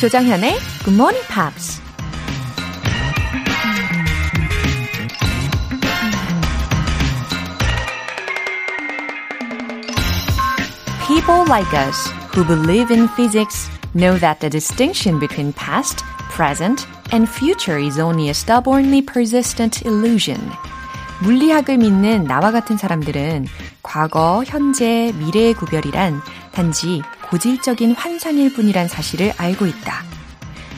조정현의 Good Morning Pops. People like us who believe in physics know that the distinction between past, present, and future is only a stubbornly persistent illusion. 물리학을 믿는 나와 같은 사람들은 과거, 현재, 미래의 구별이란 단지 고질적인 환상일 뿐이란 사실을 알고 있다.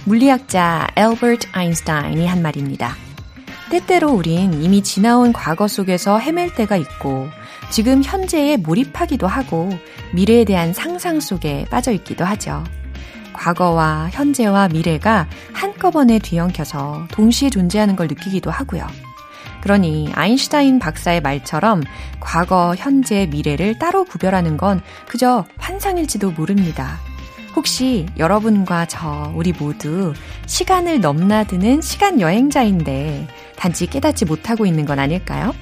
물리학자 엘버트 아인슈타인이 한 말입니다. 때때로 우린 이미 지나온 과거 속에서 헤맬 때가 있고 지금 현재에 몰입하기도 하고 미래에 대한 상상 속에 빠져 있기도 하죠. 과거와 현재와 미래가 한꺼번에 뒤엉켜서 동시에 존재하는 걸 느끼기도 하고요. 그러니 아인슈타인 박사의 말처럼 과거, 현재, 미래를 따로 구별하는 건 그저 환상일지도 모릅니다. 혹시 여러분과 저, 우리 모두 시간을 넘나드는 시간 여행자인데 단지 깨닫지 못하고 있는 건 아닐까요?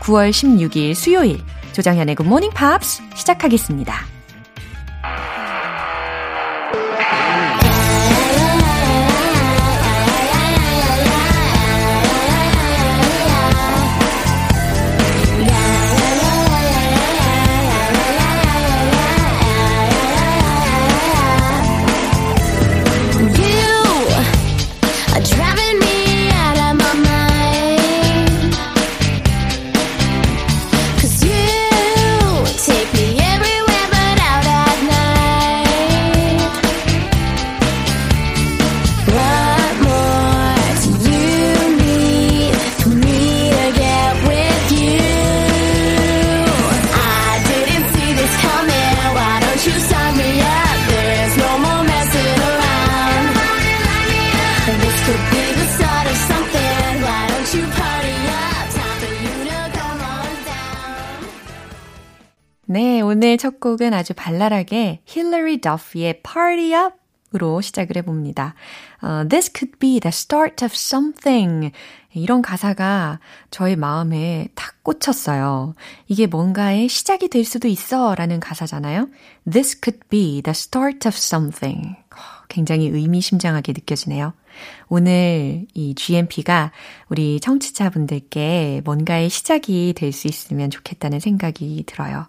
9월 16일 수요일 Good Morning Pops 시작하겠습니다. 첫 곡은 아주 발랄하게 힐러리 더피의 Party Up 으로 시작을 해봅니다. Uh, This could be the start of something. 이런 가사가 저의 마음에 탁 꽂혔어요. 이게 뭔가의 시작이 될 수도 있어 라는 가사잖아요. This could be the start of something. 굉장히 의미심장하게 느껴지네요. 오늘 이 GMP가 우리 청취자분들께 뭔가의 시작이 될 수 있으면 좋겠다는 생각이 들어요.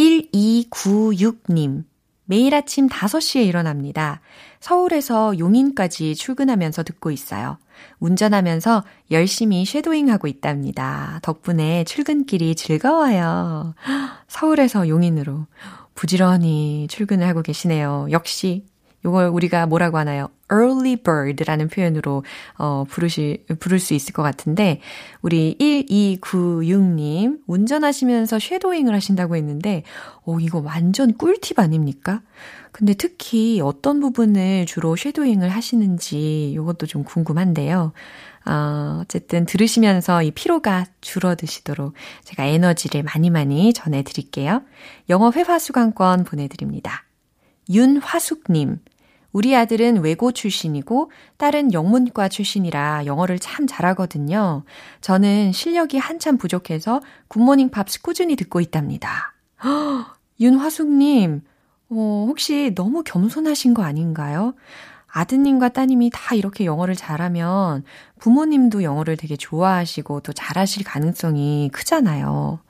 1296님. 매일 아침 5시에 일어납니다. 서울에서 용인까지 출근하면서 듣고 있어요. 운전하면서 열심히 쉐도잉하고 있답니다. 덕분에 출근길이 즐거워요. 서울에서 용인으로 부지런히 출근을 하고 계시네요. 역시 이걸 우리가 뭐라고 하나요? early bird라는 표현으로 어 부르시 부를 수 있을 것 같은데 우리 1296님 운전하시면서 shadowing을 하신다고 했는데 어 이거 완전 꿀팁 아닙니까? 근데 특히 어떤 부분을 주로 shadowing을 하시는지 이것도 좀 궁금한데요. 어, 어쨌든 들으시면서 이 피로가 줄어드시도록 제가 에너지를 많이 많이 전해드릴게요. 영어 회화 수강권 보내드립니다. 윤화숙님, 우리 아들은 외고 출신이고 딸은 영문과 출신이라 영어를 참 잘하거든요. 저는 실력이 한참 부족해서 굿모닝 팝스 꾸준히 듣고 있답니다. 윤화숙님, 어, 혹시 너무 겸손하신 거 아닌가요? 아드님과 따님이 다 이렇게 영어를 잘하면 부모님도 영어를 되게 좋아하시고 또 잘하실 가능성이 크잖아요.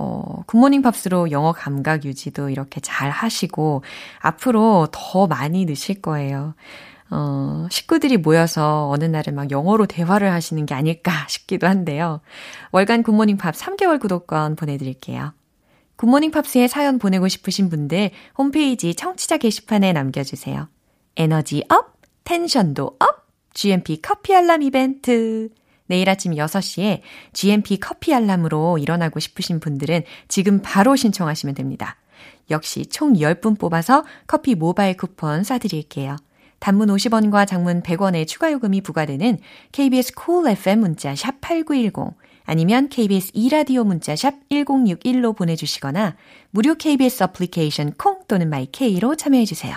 어, 굿모닝 팝스로 영어 감각 유지도 이렇게 잘 하시고 앞으로 더 많이 느실 거예요. 어, 식구들이 모여서 어느 날은 막 영어로 대화를 하시는 게 아닐까 싶기도 한데요. 월간 굿모닝 팝스 3개월 구독권 보내드릴게요. 굿모닝 팝스에 사연 보내고 싶으신 분들 홈페이지 청취자 게시판에 남겨주세요. 에너지 up, tension도 up, GMP 커피 알람 이벤트. 내일 아침 6시에 GMP 커피 알람으로 일어나고 싶으신 분들은 지금 바로 신청하시면 됩니다. 역시 총 10분 뽑아서 커피 모바일 쿠폰 쏴드릴게요. 단문 50원과 장문 100원의 추가 요금이 부과되는 KBS cool FM 문자 샵 8910 아니면 KBS 2라디오 문자 샵 1061로 보내주시거나 무료 KBS 어플리케이션 콩 또는 마이케이로 참여해주세요.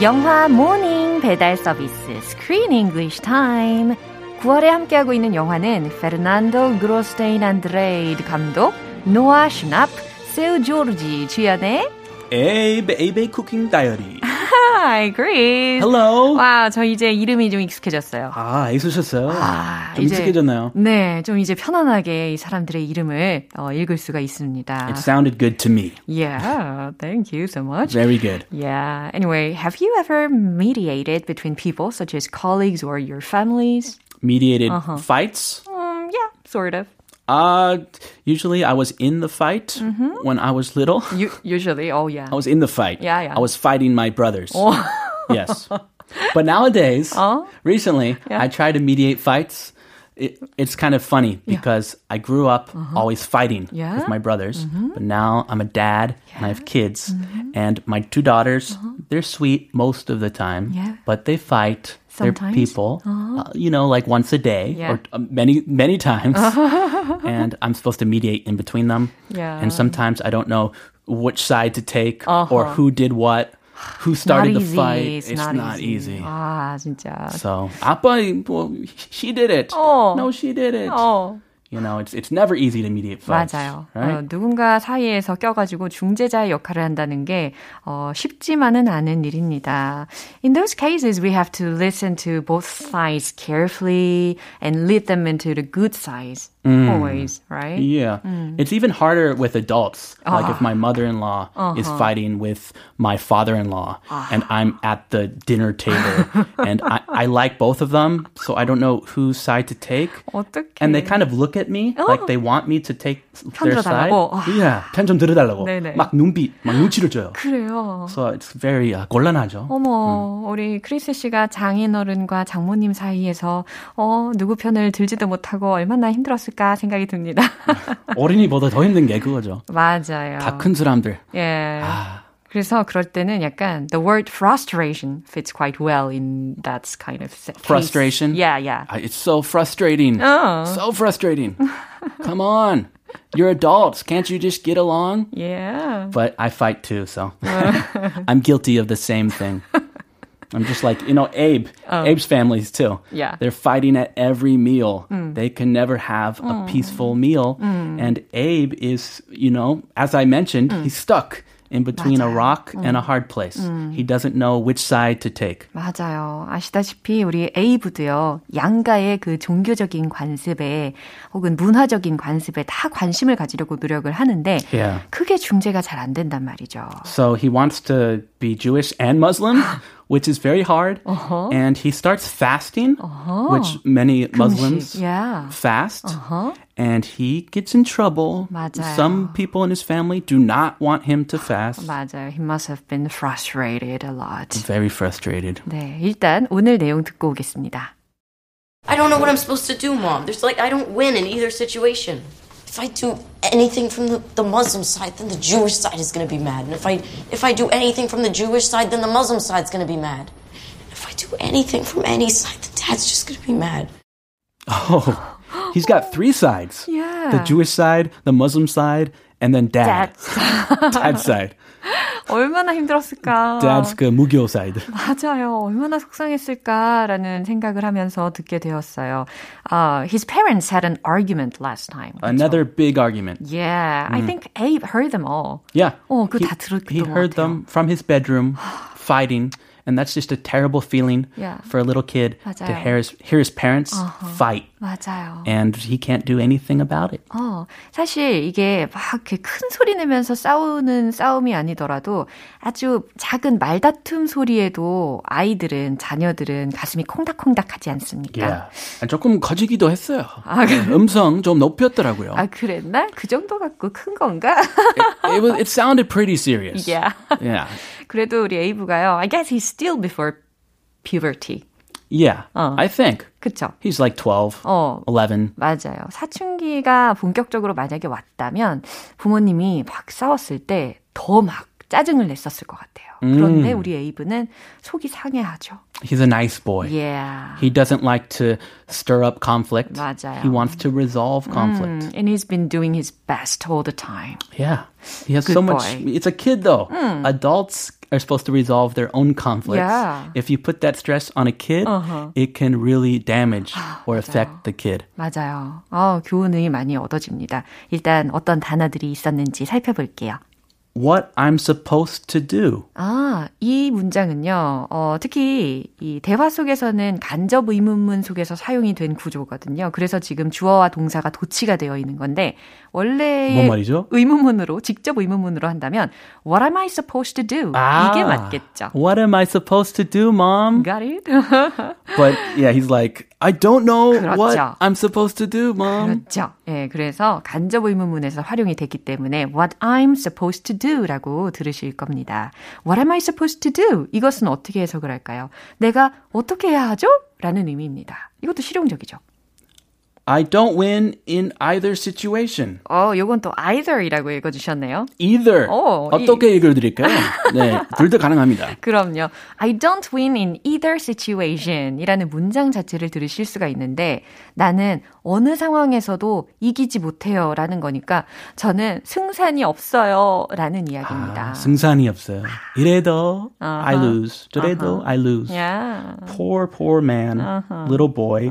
영화 모닝 배달 서비스 Screen English Time. 9월에 함께하고 있는 영화는 페르난도 그로스테인 안드레이드 감독, 노아 슈납, 세우 조르지 주연의 Abe, Abe Cooking Diary. Hi, Chris. Hello. 와, 저 이제 이름이 좀 익숙해졌어요. 아, 있으셨어요? 아, 좀 이제- 익숙해졌나요? 네, 좀 이제 편안하게 이 사람들의 이름을 어, 읽을 수가 있습니다. It sounded good to me. Yeah, thank you so much. Very good. Yeah. Anyway, have you ever mediated between people such as colleagues or your families? Mediated Uh-huh. fights. Mm, yeah, sort of. Uh, usually I was in the fight Mm-hmm. when I was little. You, usually, oh yeah. I was in the fight. Yeah, yeah. I was fighting my brothers. Oh. yes. But nowadays, Oh. recently, Yeah. I try to mediate fights. It, it's kind of funny because I grew up always fighting Uh-huh. Yeah? Mm-hmm. with my brothers, but now I'm a dad and I have kids, and my two daughters, they're sweet most of the time, Uh-huh. Yeah. but they fight. They're Sometimes? people, uh, you know, like once a day Yeah. or uh, many, many times. and I'm supposed to mediate in between them. Yeah. And sometimes I don't know which side to take or Uh-huh. who did what, who not started the easy. fight. It's, It's, not, not, easy. easy. 아, 진짜. So, 아빠, well, she did it. Oh. No, she did it. 어. You know, it's it's never easy to mediate fights. 맞아요. Right? 어, 누군가 사이에서 껴가지고 중재자의 역할을 한다는 게 어, 쉽지만은 않은 일입니다. In those cases, we have to listen to both sides carefully and lead them into the good sides. Always, right? Yeah. Mm. It's even harder with adults. Like Ah. if my mother-in-law is Uh-huh. fighting with my father-in-law Ah. and I'm at the dinner table and I, I like both of them, so I don't know whose side to take. 어떻게? And they kind of look at me like they want me to take 편 their side. 들어달라고? 아. Yeah, 편 좀 들어달라고. 네네. 막 눈빛, 막 눈치를 줘요. 그래요. So it's very uh, 곤란하죠. 어머, 우리 크리스 씨가 장인어른과 장모님 사이에서 어, 누구 편을 들지도 못하고 얼마나 힘들었을까 생각이 듭니다. 어린이보다 더 힘든 게 그거죠. 맞아요. 다 큰 사람들. 예. 아. 그래서 그럴 때는 약간 the word frustration fits quite well in that kind of case. Frustration? Yeah, yeah. Uh, It's so frustrating. Oh. So frustrating. Come on. You're adults. Can't you just get along? Yeah. But I fight too, so I'm guilty of the same thing. I'm just like, you know, Abe, Abe's families too. Yeah. They're fighting at every meal. They can never have a peaceful meal. And Abe is, you know, as I mentioned, he's stuck in between a rock and a hard place. He doesn't know which side to take. 맞아요. 아시다시피 우리 에이브도요, 양가의 그 종교적인 관습에 혹은 문화적인 관습에 다 관심을 가지려고 노력을 하는데, Yeah. 크게 중재가 잘 안 된단 말이죠. So he wants to be Jewish and Muslim, which is very hard. Uh-huh. And he starts fasting, which many Muslims yeah. fast. And he gets in trouble. 맞아요. Some people in his family do not want him to fast. 맞아요. He must have been frustrated a lot. Very frustrated. 네, 일단 오늘 내용 듣고 오겠습니다. I don't know what I'm supposed to do, Mom. There's like, I don't win in either situation. If I do anything from the, the Muslim side, then the Jewish side is going to be mad. And if I, if I do anything from the Jewish side, then the Muslim side's going to be mad. And if I do anything from any side, then Dad's just going to be mad. Oh, he's got three sides Yeah. the Jewish side, the Muslim side, and then dad. Dad. Dad's side. 얼마나 힘들었을까. Dad's 그 무교 side. 맞아요. 얼마나 속상했을까라는 생각을 하면서 듣게 되었어요. Uh, his parents had an argument last time. Another big argument. Yeah, I think Abe heard them all. Yeah. 어, 그거 he, 다 들었던 he 것 heard 같아요. them from his bedroom fighting, and that's just a terrible feeling Yeah. for a little kid to 맞아요. Uh-huh. hear his, hear his parents fight 맞아요. And he can't do anything about it. 어, 사실 이게 막 큰 소리 내면서 싸우는 싸움이 아니더라도 아주 작은 말다툼 소리에도 아이들은, 자녀들은 가슴이 콩닥콩닥하지 않습니까? Yeah. 조금 커지기도 했어요. 아, 음성 좀 높였더라고요. 아, 그랬나? 그 정도 갖고 큰 건가? it, it, was, it sounded pretty serious. Yeah. Yeah. 그래도 우리 에이브가요. I guess he's still before puberty. Yeah, 어. I think. 그쵸? He's like 12, 어. 11. 맞아요. 사춘기가 본격적으로 만약에 왔다면 부모님이 막 싸웠을 때 더 막 짜증을 냈었을 것 같아요. 그런데 우리 에이브는 속이 상해하죠. He's a nice boy. Yeah. He doesn't like to stir up conflict. 맞아요. He wants to resolve conflict. Mm, and he's been doing his best all the time. Yeah. He has Good so much. boy. It's a kid though. Adults are supposed to resolve their own conflicts. Yeah. If you put that stress on a kid, it can really damage or affect the kid. 맞아요. 어, 교훈이 많이 얻어집니다. 일단 어떤 단어들이 있었는지 살펴볼게요. What I'm supposed to do. 아, 이 문장은요, 어, 특히 이 대화 속에서는 간접 의문문 속에서 사용이 된 구조거든요. 그래서 지금 주어와 동사가 도치가 되어 있는 건데, 원래? 의문문으로, 직접 의문문으로 한다면, What am I supposed to do? 아, 이게 맞겠죠. What am I supposed to do, mom? Got it? But yeah, he's like, I don't know what 그렇죠. I'm supposed to do, mom. 그렇죠. 예, 그래서 간접 의문문에서 활용이 됐기 때문에 what I'm supposed to do 라고 들으실 겁니다. What am I supposed to do? 이것은 어떻게 해석을 할까요? 내가 어떻게 해야 하죠? 라는 의미입니다. 이것도 실용적이죠. I don't win in either situation. 어, 요건 또 either이라고 읽어주셨네요. Either. 오, 어떻게 읽어드릴까요? 네, 둘 다 가능합니다. 그럼요. I don't win in either situation 이라는 문장 자체를 들으실 수가 있는데 나는 어느 상황에서도 이기지 못해요 라는 거니까 저는 승산이 없어요 라는 이야기입니다. 아, 승산이 없어요. 이래도 Uh-huh. I lose. 저래도 I lose. 야. Poor, poor man, Uh-huh. little boy,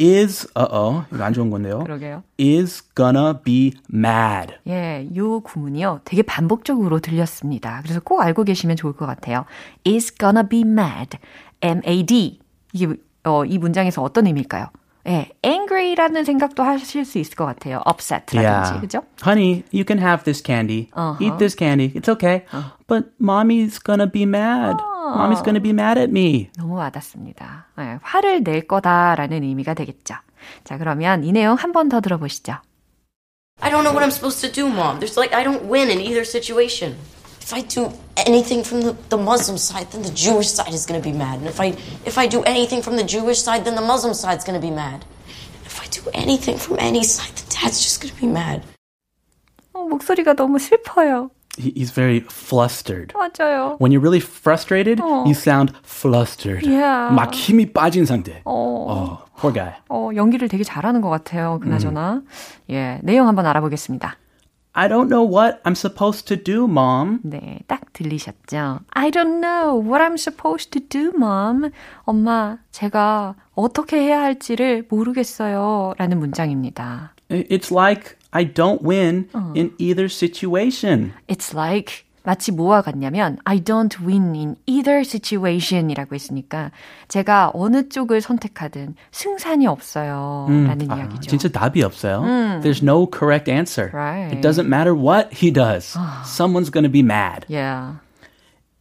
is, uh-oh, 이거 안 좋은 건데요. 그러게요. is gonna be mad. 예, 요 구문이요. 되게 반복적으로 들렸습니다. 그래서 꼭 알고 계시면 좋을 것 같아요. is gonna be mad. M-A-D. 이게, 어, 이 문장에서 어떤 의미일까요? 예, angry라는 생각도 하실 수 있을 것 같아요. upset라든지, 그죠? Honey, you can have this candy. Uh-huh. Eat this candy. It's okay. But mommy's gonna be mad. Mommy's gonna be mad at me. 너무 와닿습니다. 예, 화를 낼 거다라는 의미가 되겠죠. 자, 그러면 이 내용 한 번 더 들어보시죠. I don't know what I'm supposed to do, Mom. There's like, I don't win in either situation. If I do anything from the, the Muslim side, then the Jewish side is going to be mad. And if I, if I do anything from the Jewish side, then the Muslim side's going to be mad. And if I do anything from any side, then Dad's just going to be mad. 어, 목소리가 너무 슬퍼요. He- He's very flustered. 맞아요. When you're really frustrated, 어. you sound flustered. Yeah. 막 힘이 빠진 상태. 어, Oh, poor guy. 어, 연기를 되게 잘하는 것 같아요. 그나저나. 예, 내용 한번 알아보겠습니다. I don't know what I'm supposed to do, mom. 네, 딱 들리셨죠? I don't know what I'm supposed to do, mom. 엄마, 제가 어떻게 해야 할지를 모르겠어요. 라는 문장입니다. It's like I don't win in either situation. It's like 마치 뭐와 같냐면 I don't win in either situation이라고 했으니까 제가 어느 쪽을 선택하든 승산이 없어요. 라는 아, 이야기죠. 진짜 답이 없어요. There's no correct answer. Right. It doesn't matter what he does. Someone's going to be mad. Yeah.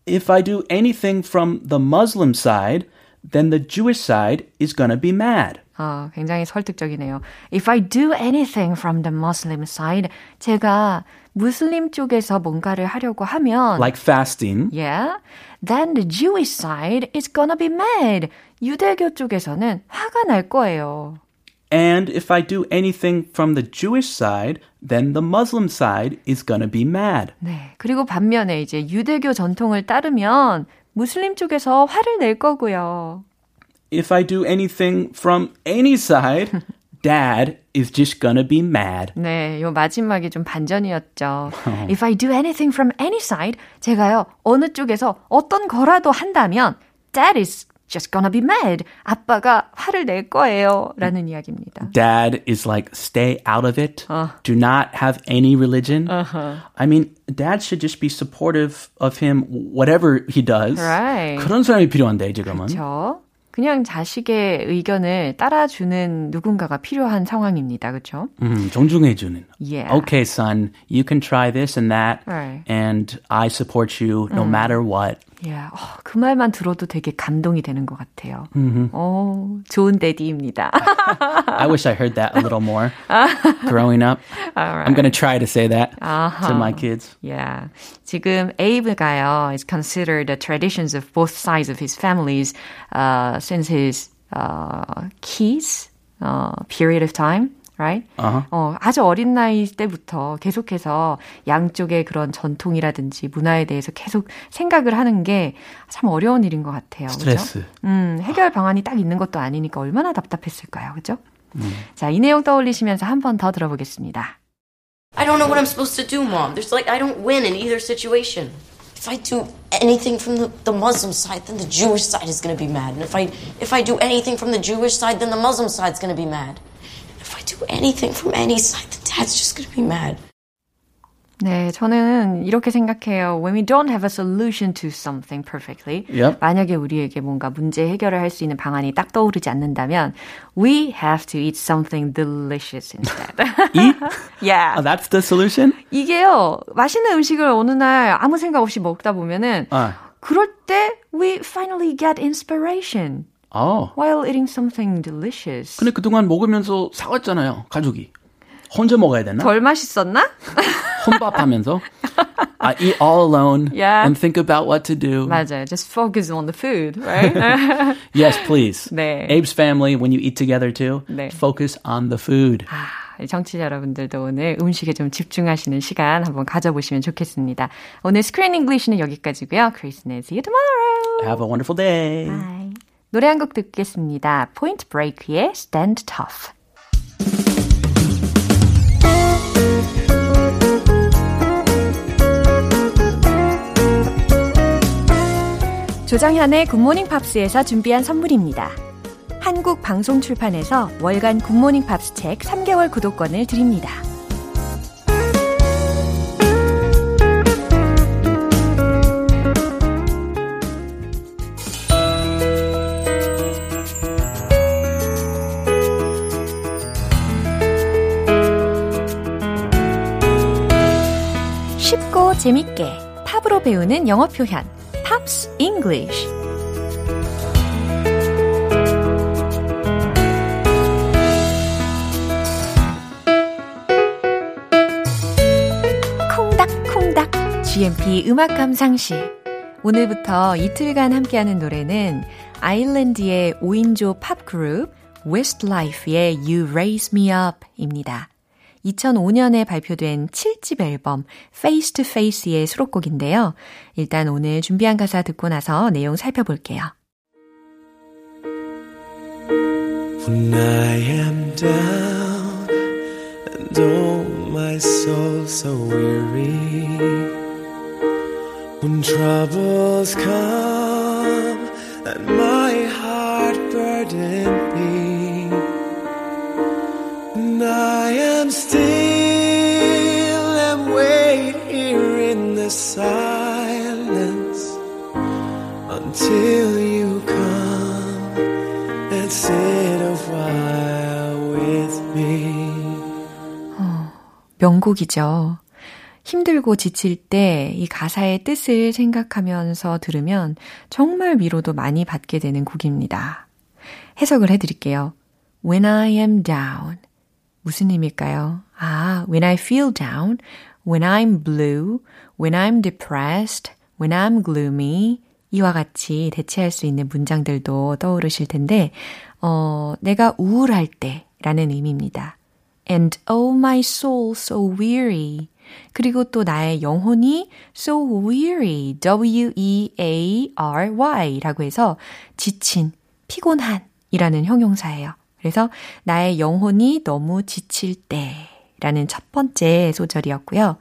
If I do anything from the Muslim side, then the Jewish side is going to be mad. 아, 굉장히 설득적이네요. If I do anything from the Muslim side, 제가 무슬림 쪽에서 뭔가를 하려고 하면 Like fasting. Yeah, then the Jewish side is gonna be mad. 유대교 쪽에서는 화가 날 거예요. And if I do anything from the Jewish side, then the Muslim side is to be mad. 네. 그리고 반면에 이제 유대교 전통을 따르면 무슬림 쪽에서 화를 낼 거고요. If I do anything from any side, dad is just going to be mad. 네, 요 마지막이 좀 반전이었죠. If I do anything from any side, 제가요, 어느 쪽에서 어떤 거라도 한다면, Dad is just gonna be mad. 아빠가 화를 낼 거예요. 라는 이야기입니다. Dad is like, stay out of it. Do not have any religion. I mean, dad should just be supportive of him, whatever he does. Right. 그런 사람이 필요한데, 지금은. 그렇죠. 그냥 자식의 의견을 따라주는 누군가가 필요한 상황입니다. 그렇죠? 음, 존중해주는. Yeah. Okay, son, you can try this and that, Right. and I support you no matter what. Yeah. 어, 그 말만 들어도 되게 감동이 되는 것 같아요. 어, 좋은 데디입니다. I wish I heard that a little more growing up. I'm going to try to say that to my kids. Yeah. 지금 에이브가요 is considered the traditions of both sides of his families uh, since his uh, kids uh, period of time. Right? 어, 아주 어린 나이 때부터 계속해서 양쪽의 그런 전통이라든지 문화에 대해서 계속 생각을 하는 게 참 어려운 일인 것 같아요. 스트레스. 그죠? 음, 해결 방안이 딱 있는 것도 아니니까 얼마나 답답했을까요. 그죠? 자, 이 내용 떠올리시면서 한 번 더 들어보겠습니다. I don't know what I'm supposed to do, Mom. There's like, I don't win in either situation. If I do anything from the, the Muslim side, then the Jewish side is going to be mad. And if I, if I do anything from the Jewish side, then the Muslim side's going to be mad. If I do anything from any side, then Dad's just going to be mad. 네, 저는 이렇게 생각해요. When we don't have a solution to something perfectly, Yep. 만약에 우리에게 뭔가 문제 해결을 할 수 있는 방안이 딱 떠오르지 않는다면, we have to eat something delicious instead. Eat? yeah. Oh, that's the solution? 이게요, 맛있는 음식을 어느 날 아무 생각 없이 먹다 보면은, 아. 그럴 때 we finally get inspiration 어. while eating something delicious. 근데 그동안 먹으면서 싸웠잖아요, 가족이. 혼자 먹어야 되나? 덜 맛있었나? 혼밥하면서. I eat all alone Yeah. and think about what to do. 맞아요. Just focus on the food, right? Yes, please. 네. Abe's family, when you eat together too, 네. focus on the food. 아, 정치자 여러분들도 오늘 음식에 좀 집중하시는 시간 한번 가져보시면 좋겠습니다. 오늘 Screen English는 여기까지고요. 크리스쌤, see you tomorrow. Have a wonderful day. Bye. 노래 한 곡 듣겠습니다. 포인트 브레이크의 Stand Tough. 조정현의 굿모닝 팝스에서 준비한 선물입니다. 한국 방송 출판에서 월간 굿모닝 팝스 책 3개월 구독권을 드립니다. 재밌게 팝으로 배우는 영어 표현 Pops English 콩닥콩닥 GMP 음악 감상실 오늘부터 이틀간 함께하는 노래는 아일랜드의 5인조 팝 그룹 Westlife의 You Raise Me Up입니다. 2005년에 발표된 7집 앨범 Face to Face의 수록곡인데요. 일단 오늘 준비한 가사 듣고 나서 내용 살펴볼게요. When I am down and oh my soul so weary When troubles come and my heart burden And I am still and wait here in the silence Until you come and sit a while with me. 명곡이죠. 힘들고 지칠 때 이 가사의 뜻을 생각하면서 들으면 정말 위로도 많이 받게 되는 곡입니다. 해석을 해드릴게요. When I am down. 무슨 의미일까요? 아, when I feel down, when I'm blue, when I'm depressed, when I'm gloomy. 이와 같이 대체할 수 있는 문장들도 떠오르실 텐데, 어, 내가 우울할 때 라는 의미입니다. And oh my soul so weary. 그리고 또 나의 영혼이 so weary, W-E-A-R-Y 라고 해서 지친, 피곤한 이라는 형용사예요. 그래서 나의 영혼이 너무 지칠 때 라는 첫 번째 소절이었고요.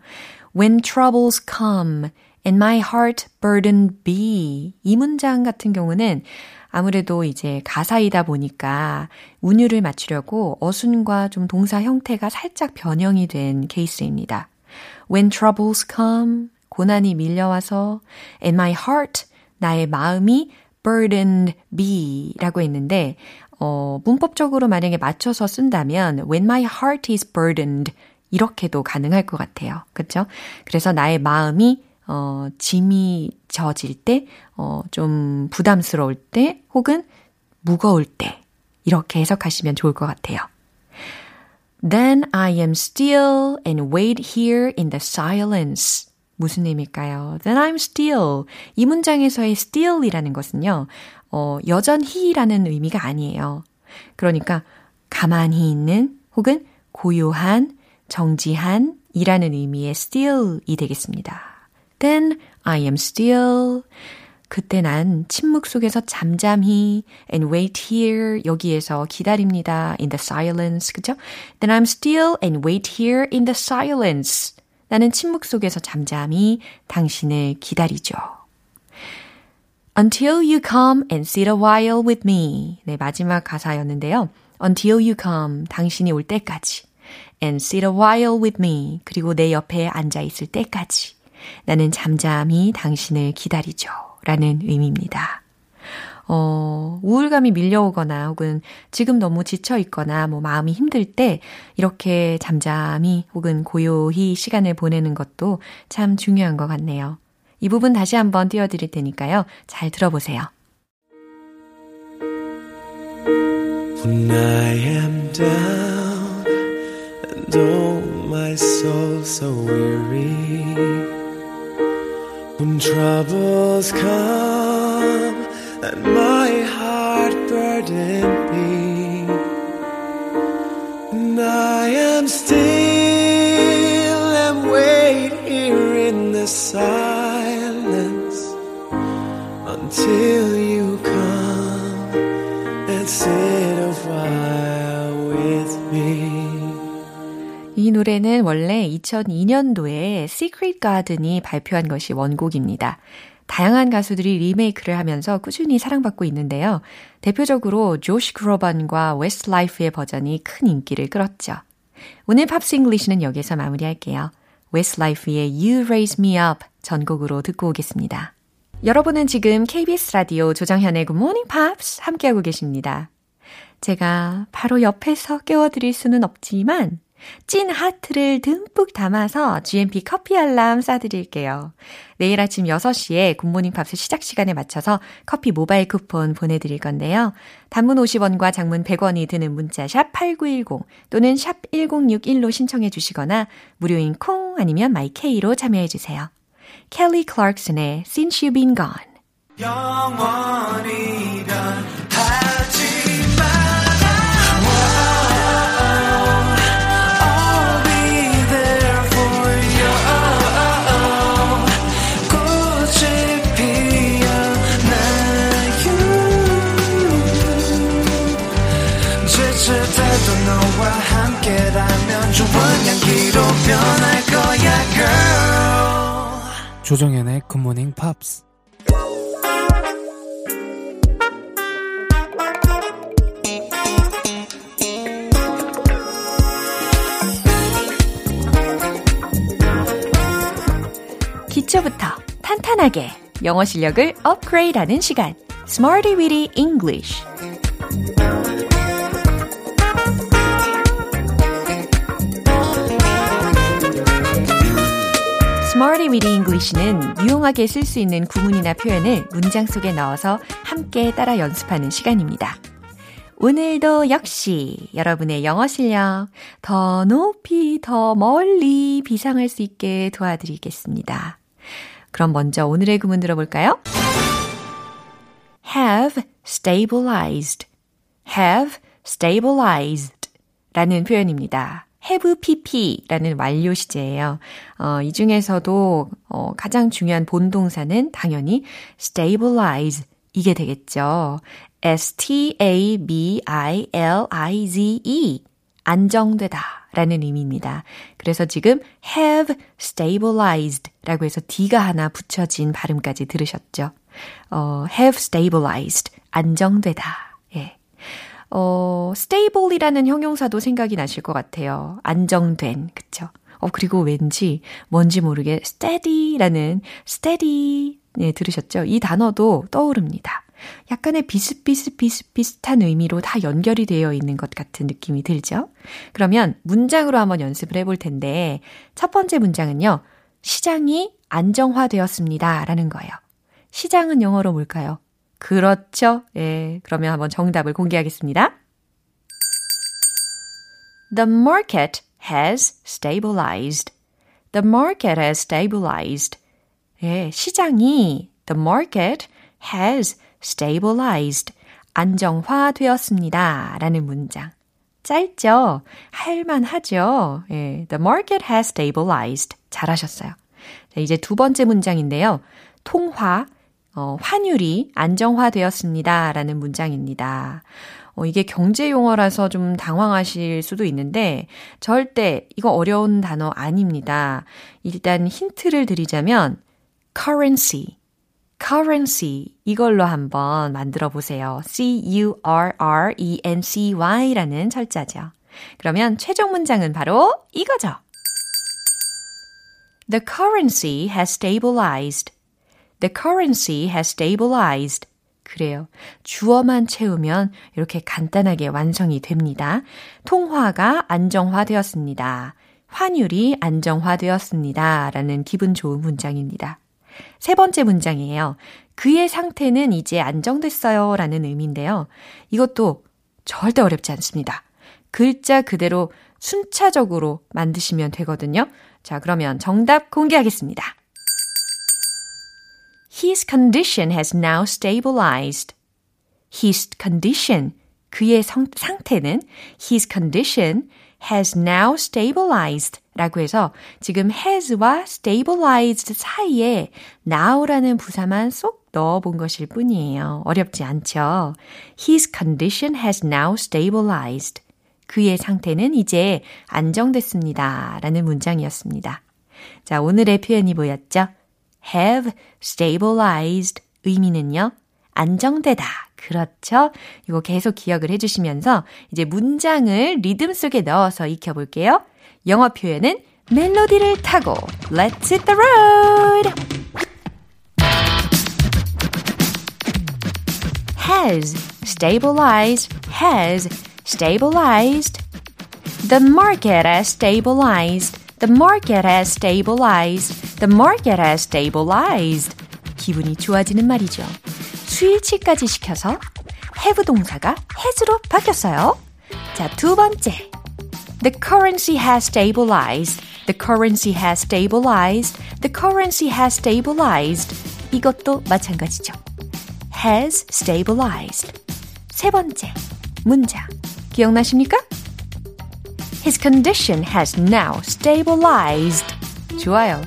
When troubles come and my heart burden be. 이 문장 같은 경우는 아무래도 이제 가사이다 보니까 운율을 맞추려고 어순과 좀 동사 형태가 살짝 변형이 된 케이스입니다. When troubles come, 고난이 밀려와서, and my heart, 나의 마음이 burdened be라고 있는데 어, 문법적으로 만약에 맞춰서 쓴다면 when my heart is burdened 이렇게도 가능할 것 같아요. 그렇죠? 그래서 나의 마음이 어, 짐이 져질 때, 어, 좀 부담스러울 때, 혹은 무거울 때, 이렇게 해석하시면 좋을 것 같아요. Then I am still and wait here in the silence. 무슨 의미일까요? Then I'm still. 이 문장에서의 still이라는 것은요, 어, 여전히라는 의미가 아니에요. 그러니까 가만히 있는 혹은 고요한, 정지한 이라는 의미의 still이 되겠습니다. Then I am still. 그때 난 침묵 속에서 잠잠히 and wait here 여기에서 기다립니다. in the silence. 그죠? Then I'm still and wait here in the silence. 나는 침묵 속에서 잠잠히 당신을 기다리죠. Until you come and sit a while with me. 네, 마지막 가사였는데요. Until you come. 당신이 올 때까지. And sit a while with me. 그리고 내 옆에 앉아 있을 때까지. 나는 잠잠히 당신을 기다리죠. 라는 의미입니다. 어, 우울감이 밀려오거나 혹은 지금 너무 지쳐 있거나 뭐 마음이 힘들 때 이렇게 잠잠히 혹은 고요히 시간을 보내는 것도 참 중요한 것 같네요. 이 부분 다시 한번 띄워드릴 테니까요. 잘 들어보세요. When I am down and oh my soul so weary When troubles come and my heart burden be And I am still and wait here in the silence Until you come and sit a while with me 이 노래는 원래 2002년도에 Secret Garden이 발표한 것이 원곡입니다. 다양한 가수들이 리메이크를 하면서 꾸준히 사랑받고 있는데요. 대표적으로 조시 그로반과 웨스트라이프의 버전이 큰 인기를 끌었죠. 오늘 Pops English는 여기서 마무리할게요. 웨스트라이프의 You Raise Me Up 전곡으로 듣고 오겠습니다. 여러분은 지금 KBS 라디오 조정현의 Good Morning Pops 함께하고 계십니다. 제가 바로 옆에서 깨워드릴 수는 없지만 찐 하트를 듬뿍 담아서 GMP 커피 알람 쏴드릴게요. 내일 아침 6시에 Good Morning Pops 시작 시간에 맞춰서 커피 모바일 쿠폰 보내드릴 건데요. 단문 50원과 장문 100원이 드는 문자 샵 8910 또는 샵 1061로 신청해 주시거나 무료인 콩 아니면 My K로 참여해 주세요. 켈리 클락슨의 Since You've Been Gone 조정연의 굿모닝 팝스. 기초부터 탄탄하게 영어 실력을 업그레이드하는 시간. Smarty Weedy English. Weedy English는 유용하게 쓸 수 있는 구문이나 표현을 문장 속에 넣어서 함께 따라 연습하는 시간입니다. 오늘도 역시 여러분의 영어 실력 더 높이, 더 멀리 비상할 수 있게 도와드리겠습니다. 그럼 먼저 오늘의 구문 들어볼까요? have stabilized, have stabilized 라는 표현입니다. Have pp라는 완료 시제예요. 어, 이 중에서도 어, 가장 중요한 본동사는 당연히 stabilize 이게 되겠죠. S-T-A-B-I-L-I-Z-E 안정되다 라는 의미입니다. 그래서 지금 have stabilized 라고 해서 D가 하나 붙여진 발음까지 들으셨죠? 어, have stabilized 안정되다. 어, stable이라는 형용사도 생각이 나실 것 같아요. 안정된, 그쵸? 어, 그리고 왠지 뭔지 모르게 steady라는 steady, 네, 들으셨죠? 이 단어도 떠오릅니다. 약간의 비슷비슷비슷비슷한 의미로 다 연결이 되어 있는 것 같은 느낌이 들죠? 그러면 문장으로 한번 연습을 해볼 텐데, 첫 번째 문장은요, 시장이 안정화되었습니다. 라는 거예요. 시장은 영어로 뭘까요? 그렇죠. 예. 그러면 한번 정답을 공개하겠습니다. The market has stabilized. The market has stabilized. 예, 시장이 the market has stabilized. 안정화되었습니다. 라는 문장. 짧죠? 할만하죠? 예, the market has stabilized. 잘하셨어요. 자, 이제 두 번째 문장인데요. 통화, 어, 환율이 안정화되었습니다. 라는 문장입니다. 어, 이게 경제 용어라서 좀 당황하실 수도 있는데 절대 이거 어려운 단어 아닙니다. 일단 힌트를 드리자면 currency, currency 이걸로 한번 만들어 보세요. C-U-R-R-E-N-C-Y라는 철자죠. 그러면 최종 문장은 바로 이거죠. The currency has stabilized. The currency has stabilized. 그래요. 주어만 채우면 이렇게 간단하게 완성이 됩니다. 통화가 안정화되었습니다. 환율이 안정화되었습니다. 라는 기분 좋은 문장입니다. 세 번째 문장이에요. 그의 상태는 이제 안정됐어요. 라는 의미인데요. 이것도 절대 어렵지 않습니다. 글자 그대로 순차적으로 만드시면 되거든요. 자, 그러면 정답 공개하겠습니다. His condition has now stabilized. His condition, 그의 성, 상태는 his condition has now stabilized 라고 해서 지금 has와 stabilized 사이에 now라는 부사만 쏙 넣어 본 것일 뿐이에요. 어렵지 않죠? His condition has now stabilized. 그의 상태는 이제 안정됐습니다. 라는 문장이었습니다. 자, 오늘의 표현이 뭐였죠? Have stabilized 의미는요. 안정되다. 그렇죠? 이거 계속 기억을 해주시면서 이제 문장을 리듬 속에 넣어서 익혀볼게요. 영어 표현은 멜로디를 타고 Let's hit the road! has stabilized has stabilized The market has stabilized The market has stabilized. The market has stabilized. 기분이 좋아지는 말이죠. 수일치까지 시켜서 have 동사가 has로 바뀌었어요. 자, 두 번째. The currency has stabilized. The currency has stabilized. The currency has stabilized. 이것도 마찬가지죠. has stabilized. 세 번째. 문장. 기억나십니까? His condition has now stabilized. 좋아요.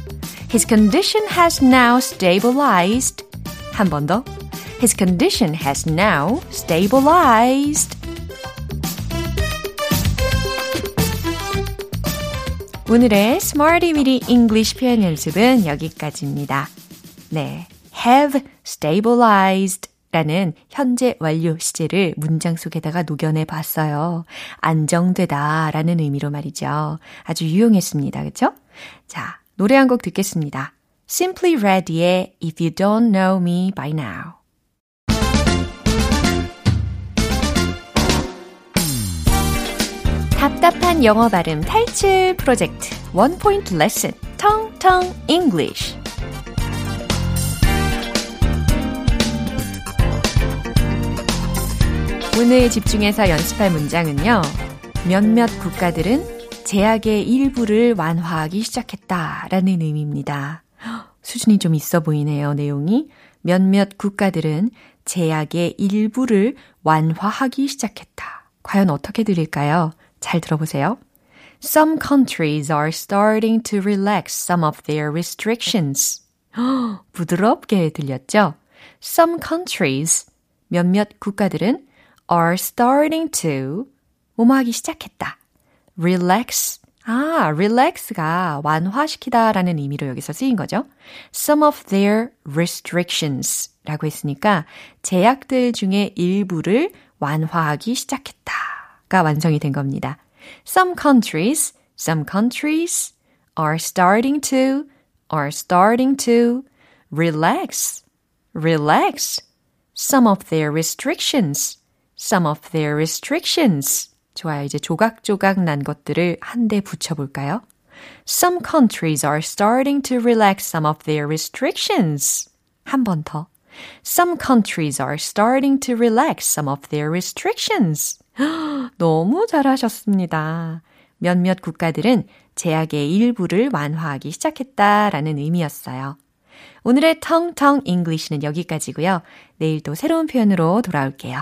His condition has now stabilized. 한 번 더. His condition has now stabilized. 오늘의 Smarty Weedy English 표현 연습은 여기까지입니다. 네. have stabilized 라는 현재 완료 시제를 문장 속에다가 녹여내 봤어요. 안정되다 라는 의미로 말이죠. 아주 유용했습니다. 그쵸? 자, 노래 한 곡 듣겠습니다. Simply Red의 If You Don't Know Me By Now. 답답한 영어 발음 탈출 프로젝트 원 포인트 레슨 텅텅 English 오늘 집중해서 연습할 문장은요. 몇몇 국가들은 제약의 일부를 완화하기 시작했다라는 의미입니다. 수준이 좀 있어 보이네요, 내용이. 몇몇 국가들은 제약의 일부를 완화하기 시작했다. 과연 어떻게 들릴까요? 잘 들어보세요. Some countries are starting to relax some of their restrictions. 부드럽게 들렸죠? Some countries, 몇몇 국가들은 are starting to 뭐뭐 하기 시작했다. relax. 아, relax가 완화시키다 라는 의미로 여기서 쓰인 거죠. some of their restrictions 라고 했으니까 제약들 중에 일부를 완화하기 시작했다 가 완성이 된 겁니다. Some countries, some countries are starting to, are starting to relax, relax some of their restrictions. Some of their restrictions. 좋아요. 이제 조각조각 난 것들을 한대 붙여볼까요? Some countries are starting to relax some of their restrictions. 한 번 더. Some countries are starting to relax some of their restrictions. 너무 잘하셨습니다. 몇몇 국가들은 제약의 일부를 완화하기 시작했다라는 의미였어요. 오늘의 텅텅 English는 여기까지고요. 내일 또 새로운 표현으로 돌아올게요.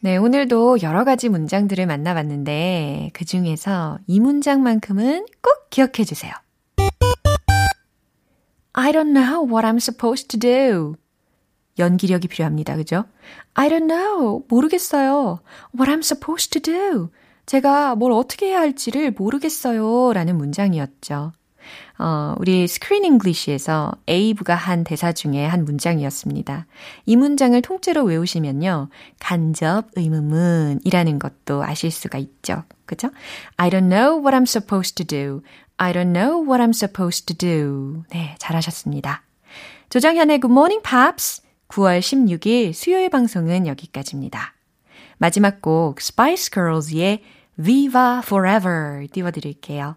네, 오늘도 여러 가지 문장들을 만나봤는데 그 중에서 이 문장만큼은 꼭 기억해 주세요. I don't know what I'm supposed to do. 연기력이 필요합니다. 그죠? I don't know. 모르겠어요. What I'm supposed to do. 제가 뭘 어떻게 해야 할지를 모르겠어요. 라는 문장이었죠. 어, 우리 Screen English에서 에이브가 한 대사 중에 한 문장이었습니다. 이 문장을 통째로 외우시면요. 간접 의문문이라는 것도 아실 수가 있죠. 그죠? I don't know what I'm supposed to do. I don't know what I'm supposed to do. 네, 잘하셨습니다. 조정현의 Good Morning Pops 9월 16일 수요일 방송은 여기까지입니다. 마지막 곡 Spice Girls의 Viva Forever 띄워드릴게요.